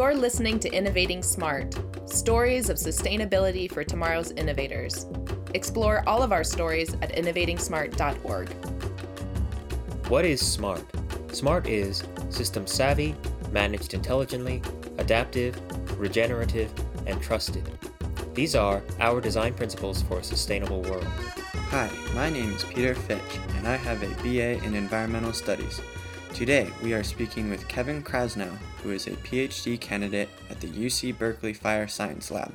You're listening to Innovating Smart Stories of Sustainability for Tomorrow's Innovators. Explore all of our stories at innovatingsmart.org. What is SMART? SMART is system savvy, managed intelligently, adaptive, regenerative, and trusted. These are our design principles for a sustainable world. Hi, my name is Peter Fitch, and I have a BA in Environmental Studies. Today, we are speaking with Kevin Krasnow, who is a PhD candidate at the UC Berkeley Fire Science Lab.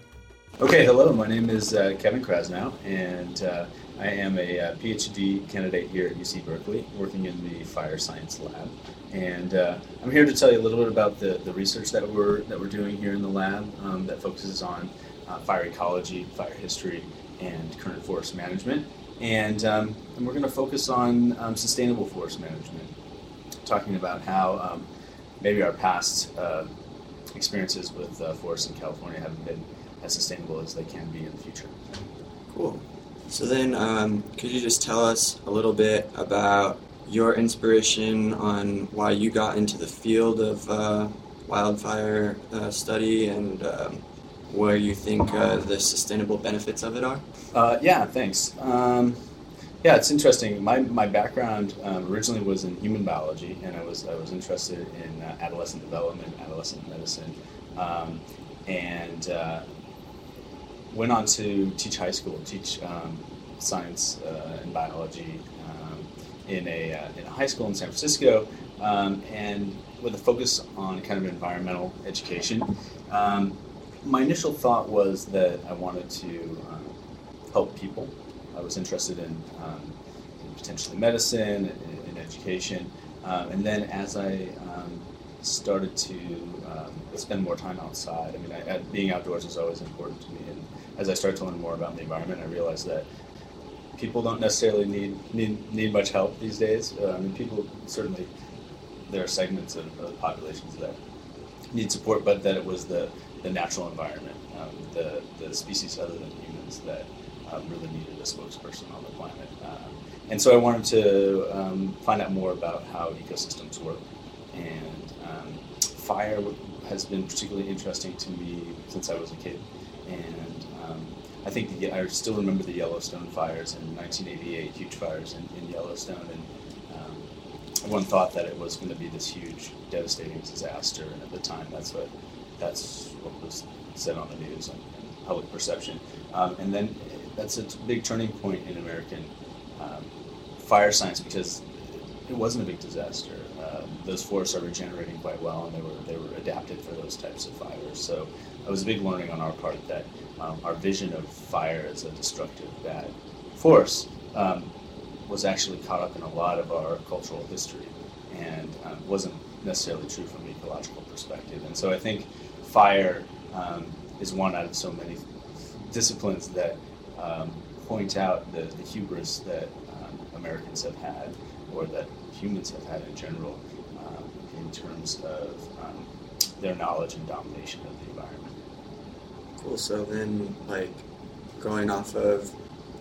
Okay, hello, my name is uh, Kevin Krasnow, and uh, I am a uh, PhD candidate here at UC Berkeley, working in the Fire Science Lab. And uh, I'm here to tell you a little bit about the, the research that we're, that we're doing here in the lab um, that focuses on uh, fire ecology, fire history, and current forest management. And, um, and we're going to focus on um, sustainable forest management talking about how um, maybe our past uh, experiences with uh, forests in California haven't been as sustainable as they can be in the future. Cool. So then, um, could you just tell us a little bit about your inspiration on why you got into the field of uh, wildfire uh, study and um, where you think uh, the sustainable benefits of it are? Uh, yeah, thanks. Um, yeah, it's interesting. My, my background um, originally was in human biology, and I was I was interested in uh, adolescent development, adolescent medicine, um, and uh, went on to teach high school, teach um, science uh, and biology um, in a uh, in a high school in San Francisco, um, and with a focus on kind of environmental education. Um, my initial thought was that I wanted to help people I was interested in, um, in potentially medicine and, in education. Um, and then as I um, started to um, spend more time outside, I mean, I, being outdoors is always important to me. And as I started to learn more about the environment, I realized that people don't necessarily need need, need much help these days. Uh, I mean, people certainly there are segments of, of populations that need support, but that it was the, the natural environment, um, the, the species other than humans that um, really needed a spokesperson on the planet. Um, and so I wanted to um, find out more about how ecosystems work. And um, fire has been particularly interesting to me since I was a kid. And um, I think the, I still remember the Yellowstone fires in 1988, huge fires in, in Yellowstone. And everyone thought that it was going to be this huge, devastating disaster. And at the time, that's what that's what was said on the news and, and public perception. Um, and then that's a big turning point in American um, fire science because it wasn't a big disaster. Um, those forests are regenerating quite well, and they were they were adapted for those types of fires. So it was a big learning on our part that um, our vision of fire as a destructive bad force um, was actually caught up in a lot of our cultural history, and um, wasn't necessarily true from an ecological perspective. And so I think fire um, is one out of so many disciplines that um, point out the, the hubris that um, Americans have had, or that humans have had in general, um, in terms of um, their knowledge and domination of the environment. Cool. So then, like, going off of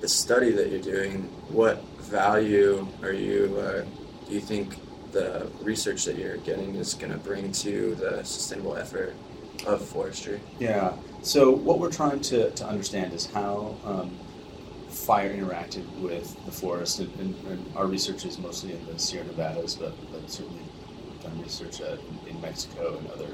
the study that you're doing, what value are you? Uh, do you think the research that you're getting is going to bring to the sustainable effort of forestry? Yeah. So what we're trying to, to understand is how um, fire interacted with the forest, and, and, and, our research is mostly in the Sierra Nevadas, but, but certainly we've done research in, in, Mexico and other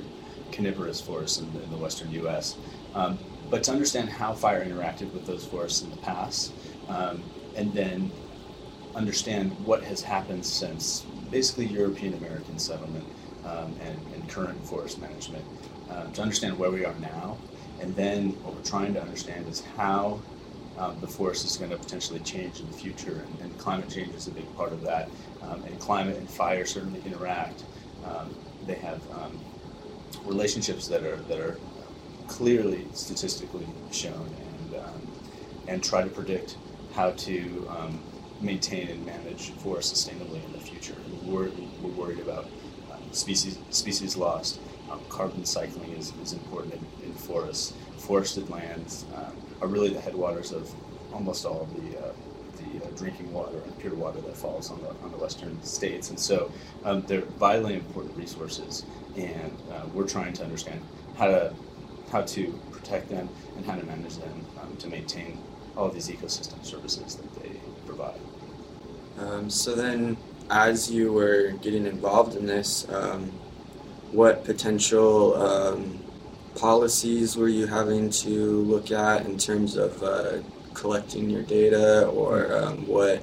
coniferous forests in the, in the western U.S. Um, but to understand how fire interacted with those forests in the past, um, and then understand what has happened since basically European American settlement um, and, and, current forest management, uh, to understand where we are now and then what we're trying to understand is how um, the forest is going to potentially change in the future, and, and, climate change is a big part of that. Um, and climate and fire certainly interact. Um, they have um, relationships that are that are clearly statistically shown, and um, and try to predict how to um, maintain and manage forests sustainably in the future. We're, we're worried about species species lost. Carbon cycling is, is important in, in forests. Forested lands um, are really the headwaters of almost all the, uh, the the uh, drinking water and pure water that falls on the, on the western states. And so um, they're vitally important resources, and uh, we're trying to understand how to, how to protect them and how to manage them um, to maintain all of these ecosystem services that they provide. Um, so then, as you were getting involved in this, um, what potential um, policies were you having to look at in terms of uh, collecting your data, or um, what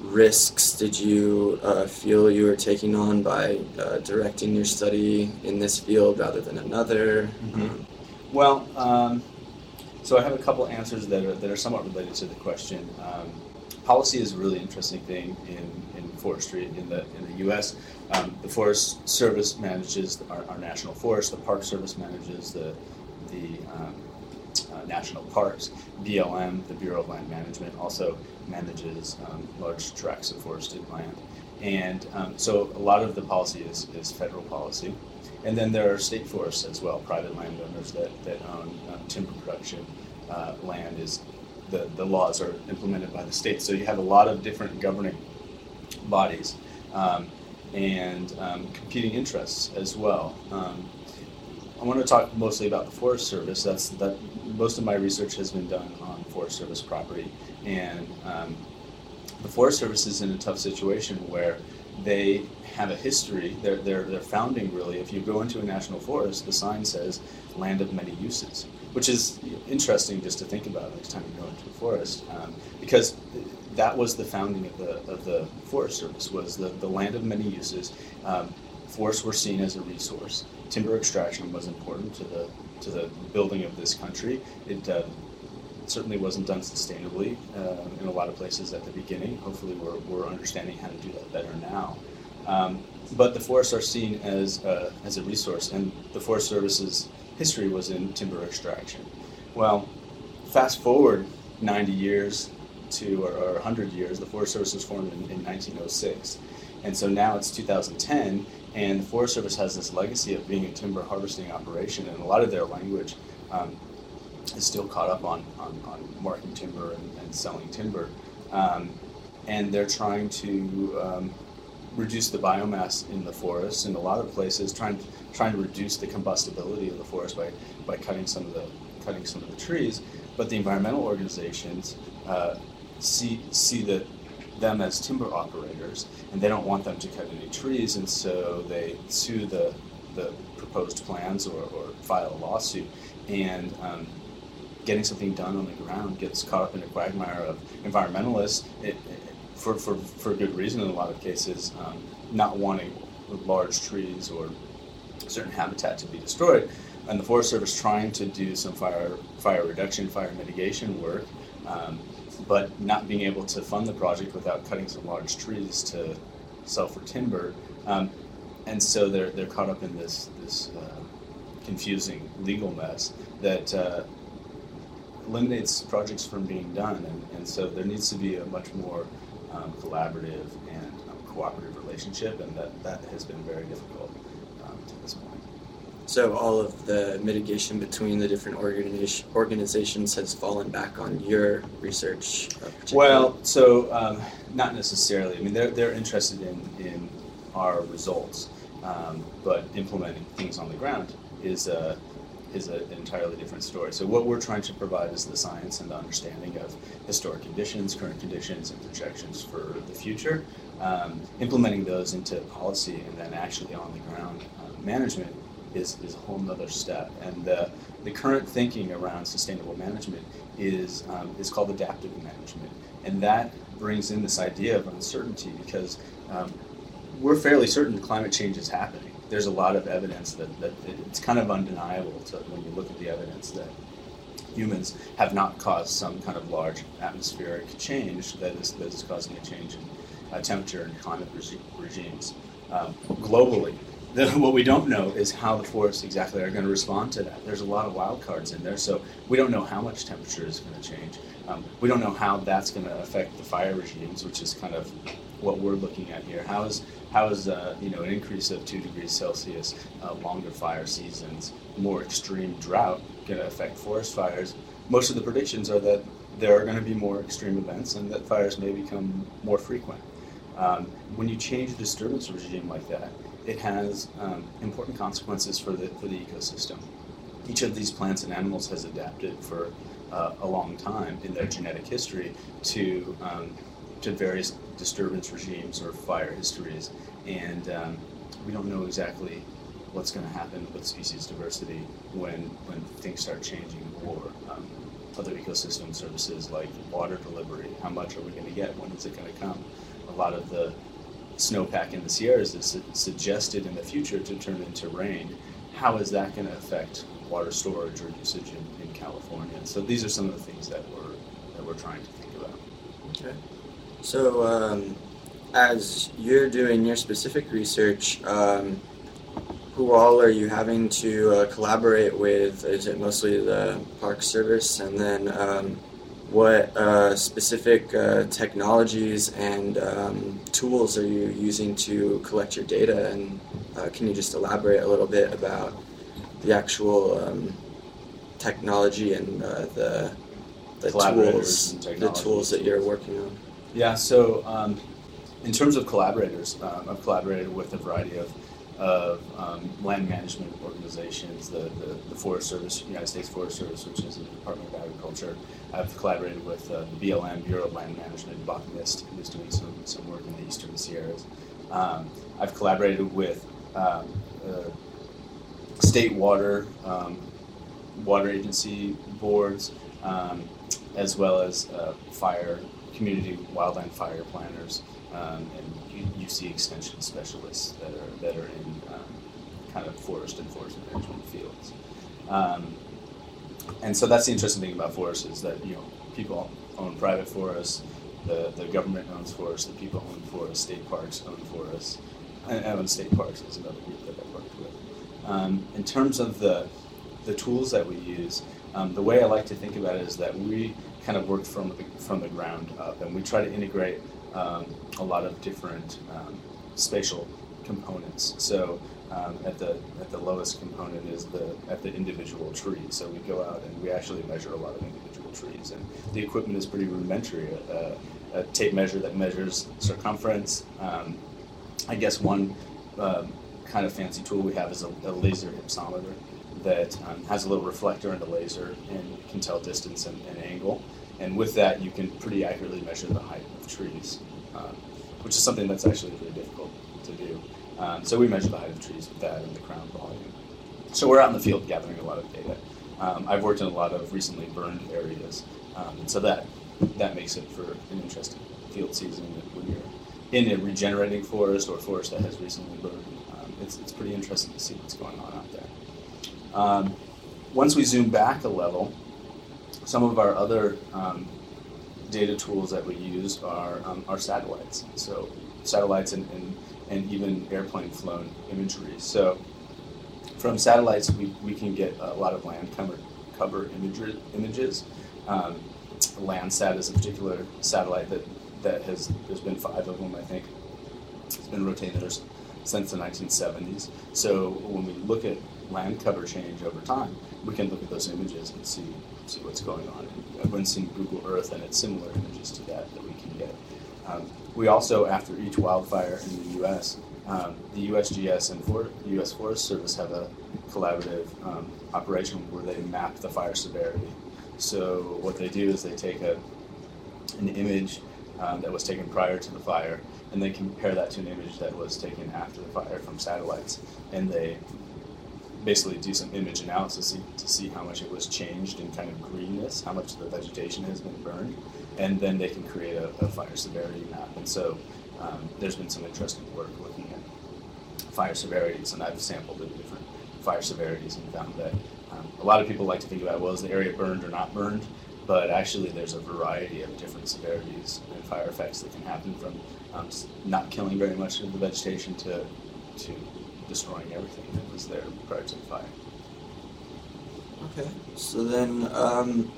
risks did you uh, feel you were taking on by uh, directing your study in this field rather than another? Mhm. Well, um, so I have a couple answers that are, that are somewhat related to the question. Um, policy is a really interesting thing in, in forestry in the in the U.S. Um, the Forest Service manages our, our national forest. The Park Service manages the the um, uh, national parks. BLM, the Bureau of Land Management, also manages um, large tracts of forested land. And um, so a lot of the policy is, is federal policy. And then there are state forests as well, private landowners that, that own um, timber production uh, land is the, the laws are implemented by the state. So you have a lot of different governing bodies um, and um, competing interests as well. Um, I want to talk mostly about the Forest Service. That's that. Most of my research has been done on Forest Service property, and um, the Forest Service is in a tough situation where they have a history. Their their their founding really. If you go into a national forest, the sign says "Land of Many Uses," which is interesting just to think about next time you go into a forest, um, because that was the founding of the of the Forest Service was the, the land of many uses. Um, forests were seen as a resource. Timber extraction was important to the to the building of this country. It uh, certainly wasn't done sustainably uh, in a lot of places at the beginning. Hopefully, we're, we're understanding how to do that better now. Um, but the forests are seen as uh, as a resource, and the Forest Service's history was in timber extraction. Well, fast forward 90 years to or, or 100 years, the Forest Service was formed in, in 1906, and so now it's 2010, and the Forest Service has this legacy of being a timber harvesting operation, and a lot of their language um, is still caught up on, on, on marking timber and, and selling timber. Um, and they're trying to um, reduce the biomass in the forest in a lot of places, trying to, trying to reduce the combustibility of the forest by, by cutting some of the cutting some of the trees. But the environmental organizations uh, see see that them as timber operators, and they don't want them to cut any trees, and so they sue the the proposed plans or, or file a lawsuit. And um, getting something done on the ground gets caught up in a quagmire of environmentalists, it, it, for, for, for good reason in a lot of cases, um, not wanting large trees or certain habitat to be destroyed. And the Forest Service trying to do some fire, fire reduction, fire mitigation work, um, but not being able to fund the project without cutting some large trees to sell for timber. Um, and so they're, they're caught up in this, this uh, confusing legal mess that uh, eliminates projects from being done. And, and so there needs to be a much more um, collaborative and um, cooperative relationship, and that, that has been very difficult um, to this point. So all of the mitigation between the different organization, organizations has fallen back on your research. uh. Well, so um, not necessarily. I mean, they're, they're interested in, in our results, um, but implementing things on the ground is a, is an entirely different story. So what we're trying to provide is the science and the understanding of historic conditions, current conditions, and projections for the future. Um, implementing those into policy and then actually on the ground uh, management is, is a whole nother step. And the, the current thinking around sustainable management is, um, is called adaptive management. And that brings in this idea of uncertainty because um, we're fairly certain climate change is happening. There's a lot of evidence that, that it's kind of undeniable to, when you look at the evidence that humans have not caused some kind of large atmospheric change that is, that is causing a change in uh, temperature and climate regi- regimes um, globally. The, what we don't know is how the forests exactly are going to respond to that. There's a lot of wild cards in there, so we don't know how much temperature is going to change. Um, we don't know how that's going to affect the fire regimes, which is kind of what we're looking at here. How is how is uh, you know an increase of two degrees Celsius, uh, longer fire seasons, more extreme drought going to affect forest fires? Most of the predictions are that there are going to be more extreme events and that fires may become more frequent. Um, when you change a disturbance regime like that, it has um, important consequences for the, for the ecosystem. Each of these plants and animals has adapted for uh, a long time in their genetic history to, um, to various disturbance regimes or fire histories. And um, we don't know exactly what's going to happen with species diversity when, when things start changing or um, other ecosystem services like water delivery. How much are we going to get? When is it going to come? A lot of the snowpack in the Sierras is suggested in the future to turn into rain. How is that going to affect water storage or usage in, in California? So these are some of the things that we're that we're trying to think about. Okay. So, um, as you're doing your specific research, um, who all are you having to uh, collaborate with? Is it mostly the Park Service? And then, um, what uh, specific uh, technologies and um, tools are you using to collect your data? And uh, can you just elaborate a little bit about the actual um, technology and uh, the the tools, and the tools that you're working on? Yeah, so um, in terms of collaborators, um, I've collaborated with a variety of, of um, land management organizations, the, the, the Forest Service, United States Forest Service, which is the Department of Agriculture. I've collaborated with uh, the BLM, Bureau of Land Management, Botanist, who's doing some, some work in the eastern Sierras. Um, I've collaborated with um, uh, state water, um, water agency boards, as well as uh, fire, community wildland fire planners, um, and UC extension specialists that are that are in um, kind of forest and forest management fields. Um, and so that's the interesting thing about forests is that you know people own private forests, the the government owns forests, the people own forests, state parks own forests, and own state parks is another group that I've worked with. Um, in terms of the the tools that we use, um, the way I like to think about it is that we kind of work from the, from the ground up, and we try to integrate um, a lot of different um, spatial components. So um, at the at the lowest component is the at the individual tree. So we go out and we actually measure a lot of individual trees, and the equipment is pretty rudimentary. A, a tape measure that measures circumference. Um, I guess one um, kind of fancy tool we have is a, a laser hypsometer that um, has a little reflector and a laser and can tell distance and, and angle. And with that, you can pretty accurately measure the height of trees, um, which is something that's actually really difficult to do. Um, so we measure the height of trees with that and the crown volume. So we're out in the field gathering a lot of data. Um, I've worked in a lot of recently burned areas, um, and so that that makes it for an interesting field season when you're in a regenerating forest or forest that has recently burned. Um, it's, it's pretty interesting to see what's going on out there. Um, once we zoom back a level, some of our other um, data tools that we use are, um, are satellites. So satellites and, and, and even airplane flown imagery. So from satellites, we, we can get a lot of land cover, cover imagery, images. Um, Landsat is a particular satellite that, that has, there's been five of them, I think. It's been rotating since the 1970s. So when we look at land cover change over time, we can look at those images and see see what's going on. And everyone's seen Google Earth, and it's similar images to that that we can get. Um, we also, after each wildfire in the U.S., um, the USGS and For- U.S. Forest Service have a collaborative um, operation where they map the fire severity. So what they do is they take a an image um, that was taken prior to the fire, and they compare that to an image that was taken after the fire from satellites, and they basically do some image analysis to see, to see how much it was changed in kind of greenness, how much the vegetation has been burned, and then they can create a, a fire severity map. And so um, there's been some interesting work looking at fire severities, and I've sampled the different fire severities and found that um, a lot of people like to think about, well, is the area burned or not burned? But actually, there's a variety of different severities and fire effects that can happen from um, not killing very much of the vegetation to, to destroying everything that was there prior to the fire. Okay. So then, um,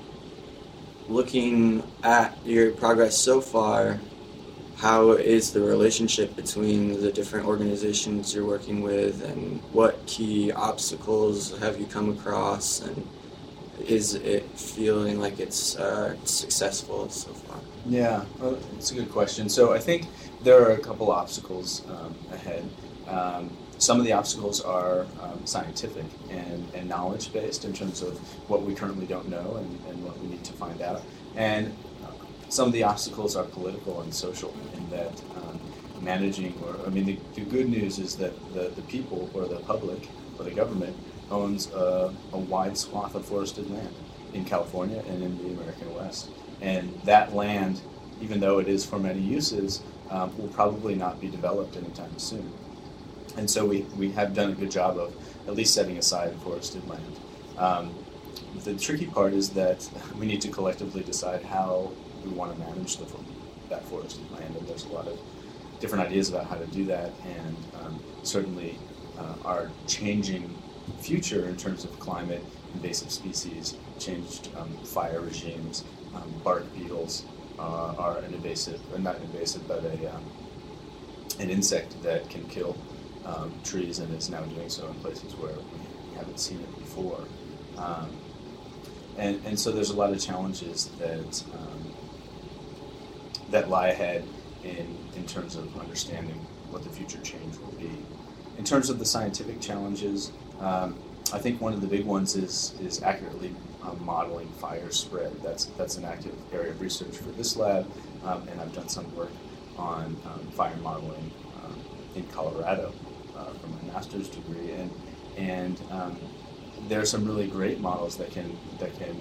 looking at your progress so far, how is the relationship between the different organizations you're working with, and what key obstacles have you come across, and is it feeling like it's uh, successful so far? Yeah, well, it's a good question. So I think there are a couple obstacles um, ahead. Um, some of the obstacles are um, scientific and, and knowledge based in terms of what we currently don't know and, and what we need to find out. And uh, some of the obstacles are political and social in that um, managing, or I mean, the, the, good news is that the, the people or the public or the government owns a, a wide swath of forested land in California and in the American West. And that land, even though it is for many uses, um, will probably not be developed anytime soon. And so we, we have done a good job of at least setting aside forested land. Um, the tricky part is that we need to collectively decide how we want to manage the, that forested land, and there's a lot of different ideas about how to do that, and um, certainly uh, our changing future in terms of climate, invasive species, changed um, fire regimes, um, bark beetles uh, are an invasive, or not invasive, but a, um, an insect that can kill um, trees and is now doing so in places where we haven't seen it before. Um, and, and so there's a lot of challenges that um, that lie ahead in, in terms of understanding what the future change will be. In terms of the scientific challenges, um, I think one of the big ones is is accurately um, modeling fire spread. That's that's an active area of research for this lab, um, and I've done some work on um, fire modeling um, in Colorado uh, master's degree, and and um, there are some really great models that can that can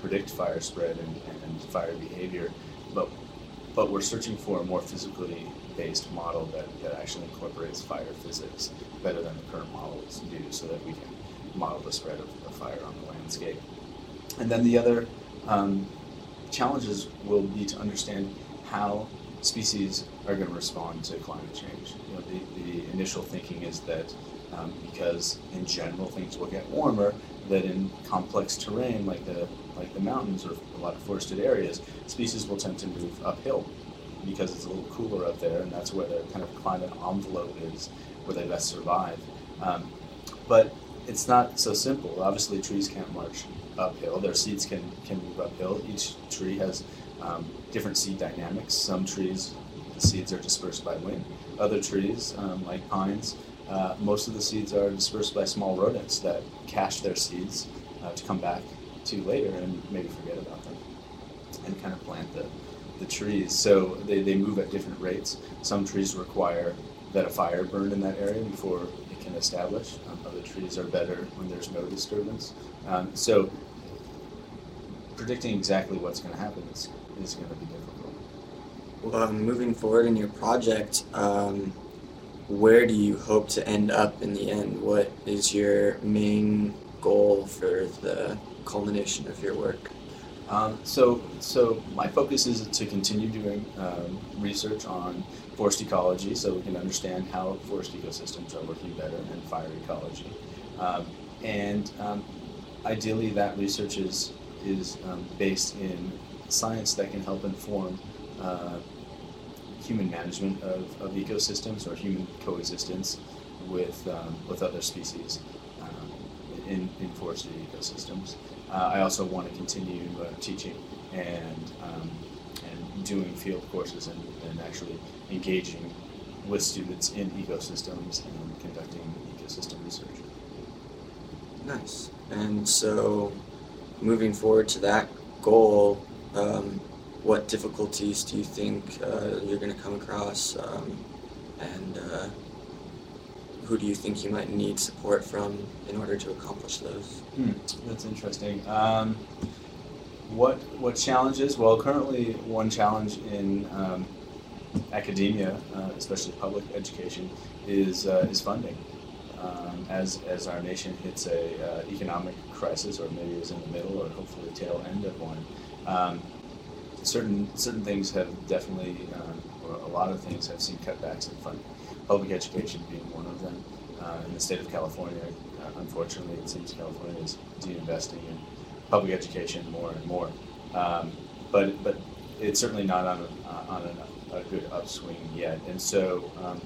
predict fire spread and, and fire behavior, but but we're searching for a more physically based model that, that actually incorporates fire physics better than the current models do so that we can model the spread of, of fire on the landscape. And then the other um, challenges will be to understand how species are going to respond to climate change. You know, the, the initial thinking is that um, because in general things will get warmer, that in complex terrain like the like the mountains or a lot of forested areas, species will tend to move uphill because it's a little cooler up there, and that's where their kind of climate envelope is, where they best survive. Um, but it's not so simple. Obviously, trees can't march uphill. Their seeds can, can move uphill. Each tree has um, different seed dynamics. Some trees, the seeds are dispersed by wind. Other trees, um, like pines, uh, most of the seeds are dispersed by small rodents that cache their seeds uh, to come back to later and maybe forget about them and kind of plant the, the trees. So they, they move at different rates. Some trees require that a fire burn in that area before it can establish. Um, other trees are better when there's no disturbance. Um, so predicting exactly what's going to happen is, is going to be difficult. Well, um, moving forward in your project, um, where do you hope to end up in the end? What is your main goal for the culmination of your work? Um, so, so my focus is to continue doing um, research on forest ecology, so we can understand how forest ecosystems are working better, and fire ecology. Um, and um, ideally, that research is is um, based in science that can help inform uh, human management of, of ecosystems or human coexistence with um, with other species in, in forested ecosystems. Uh, I also want to continue uh, teaching and um, and doing field courses and, and actually engaging with students in ecosystems and conducting ecosystem research. Nice. And so, moving forward to that goal, um, what difficulties do you think uh, you're going to come across, um, and uh, who do you think you might need support from in order to accomplish those? Hmm, that's interesting. Um, what what challenges? Well, currently one challenge in um, academia, uh, especially public education, is uh, is funding. Um, as as our nation hits a uh, economic crisis, or maybe is in the middle, or hopefully tail end of one, um, certain certain things have definitely, um, or a lot of things have seen cutbacks in funding public education being one of them. Uh, in the state of California, uh, unfortunately, it seems California is de-investing in public education more and more. Um, but but it's certainly not on a, on a, good upswing yet. And so um,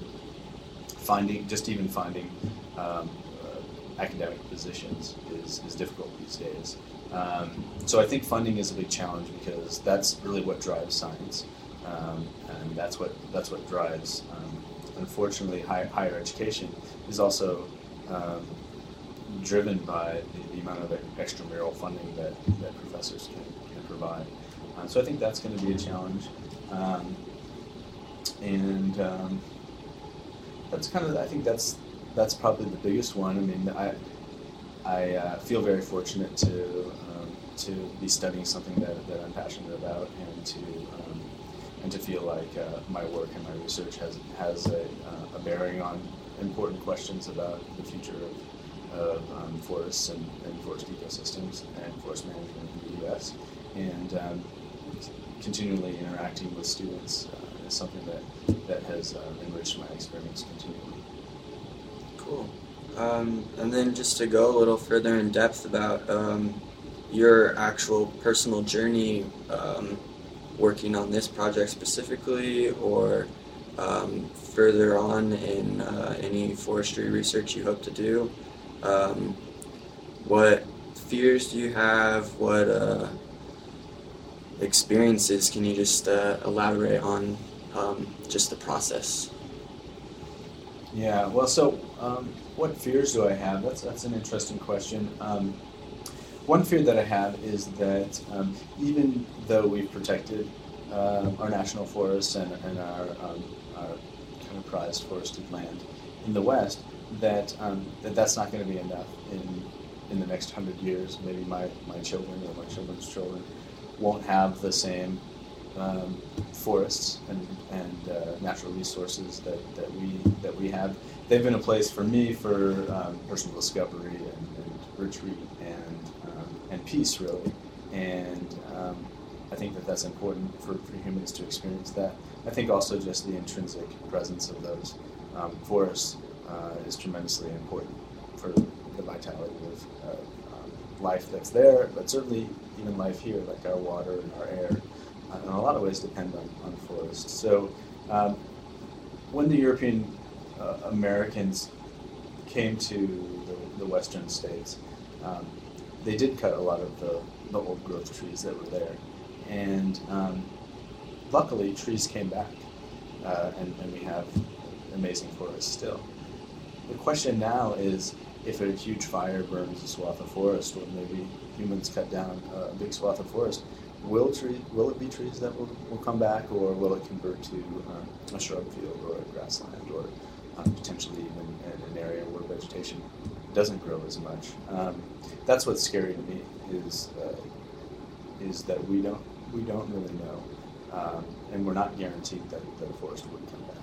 finding just even finding um, uh, academic positions is, is difficult these days. Um, so I think funding is a big challenge because that's really what drives science, um, and that's what that's what drives. Um, unfortunately, high, higher education is also um, driven by the, the, amount of extramural funding that, that professors can, can provide. Uh, so I think that's going to be a challenge, um, and um, that's kind of I think that's that's probably the biggest one. I mean, I I uh, feel very fortunate to to be studying something that, that I'm passionate about and to um, and to feel like uh, my work and my research has has a, uh, a, bearing on important questions about the future of, of um, forests and, and, forest ecosystems and forest management in the U.S. and um, continually interacting with students uh, is something that that has uh, enriched my experience continually. Cool. Um, and then just to go a little further in depth about um, your actual personal journey um, working on this project specifically or um, further on in uh, any forestry research you hope to do. Um, what fears do you have? What uh, experiences can you just uh, elaborate on um, just the process? Yeah, well, so um, what fears do I have? That's, that's an interesting question. Um, one fear that I have is that um, even though we've protected uh, our national forests and, and our, um, our kind of prized forested land in the West, that, um, that that's not going to be enough in, in the next hundred years. Maybe my, my children or my children's children won't have the same um, forests and, and uh, natural resources that, that, we, that we have. They've been a place for me for um, personal discovery and, and retreat and and peace, really. And um, I think that that's important for, for humans to experience that. I think also just the intrinsic presence of those um, forests uh, is tremendously important for the vitality of uh, um, life that's there, but certainly even life here, like our water and our air, in a lot of ways depend on, on forests. So um, when the European uh, Americans came to the, the Western states, um, they did cut a lot of the, the old growth trees that were there. And um, luckily, trees came back, uh, and, and we have amazing forests still. The question now is if a huge fire burns a swath of forest, or maybe humans cut down a big swath of forest, will tree will it be trees that will, will come back, or will it convert to um, a shrub field or a grassland, or um, potentially even an, area where vegetation doesn't grow as much. Um, that's what's scary to me is uh, is that we don't we don't really know, um, and we're not guaranteed that, that a forest would come back.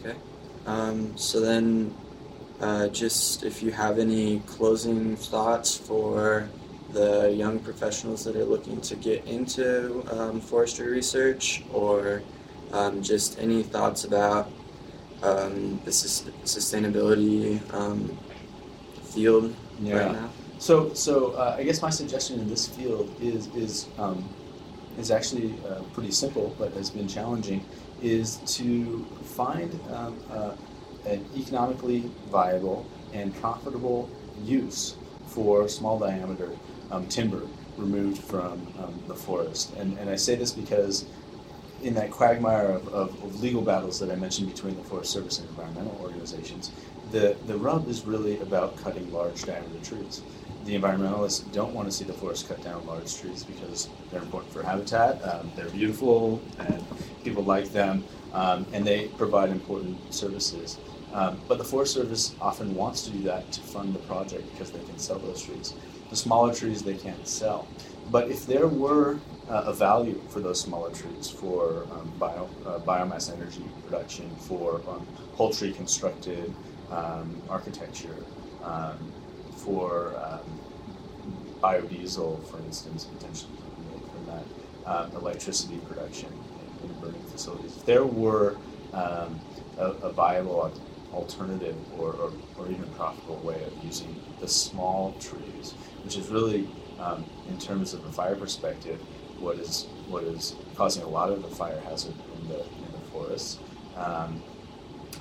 Okay. Um, so then, uh, just if you have any closing thoughts for the young professionals that are looking to get into um, forestry research, or um, just any thoughts about um, the sustainability um, field yeah. right now? So, so uh, I guess my suggestion in this field is is um, is actually uh, pretty simple, but has been challenging. Is to find um, uh, an economically viable and profitable use for small diameter um, timber removed from um, the forest. And, and I say this because in that quagmire of, of, of, legal battles that I mentioned between the Forest Service and environmental organizations, the, the rub is really about cutting large diameter trees. The environmentalists don't want to see the forest cut down large trees because they're important for habitat, um, they're beautiful, and people like them, um, and they provide important services. Um, but the Forest Service often wants to do that to fund the project because they can sell those trees. The smaller trees they can't sell. But if there were uh, a value for those smaller trees for um, bio, uh, biomass energy production, for um, constructed um, architecture, um, for um, biodiesel, for instance, potentially from that, uh, electricity production in, in, burning facilities. If there were a, a, viable alternative or, or, or, even profitable way of using the small trees, which is really, um, in terms of a fire perspective, what is what is causing a lot of the fire hazard in the in the forests, um,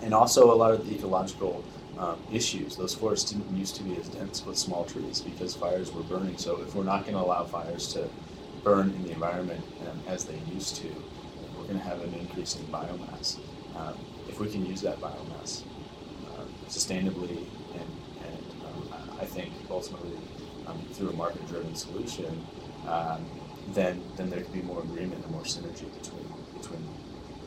and also a lot of the ecological um, issues. Those forests didn't used to be as dense with small trees because fires were burning. So if we're not going to allow fires to burn in the environment um, as they used to, we're going to have an increase in biomass. Um, if we can use that biomass uh, sustainably and, and um, I think ultimately um, through a market-driven solution, um, then then there could be more agreement and more synergy between between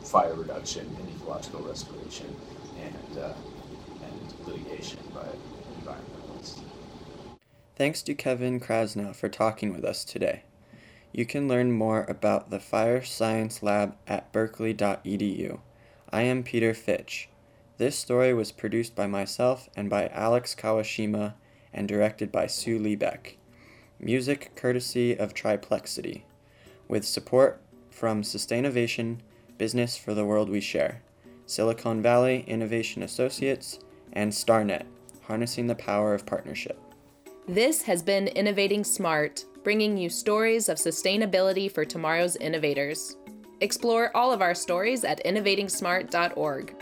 fire reduction and ecological restoration and uh, and litigation by environmentalists. Thanks to Kevin Krasnow for talking with us today. You can learn more about the Fire Science Lab at berkeley.edu. I am Peter Fitch. This story was produced by myself and by Alex Kawashima and directed by Sue Liebeck. Music courtesy of Triplexity, with support from Sustainovation, Business for the World We Share, Silicon Valley Innovation Associates, and StarNet, harnessing the power of partnership. This has been Innovating Smart, bringing you stories of sustainability for tomorrow's innovators. Explore all of our stories at innovatingsmart.org.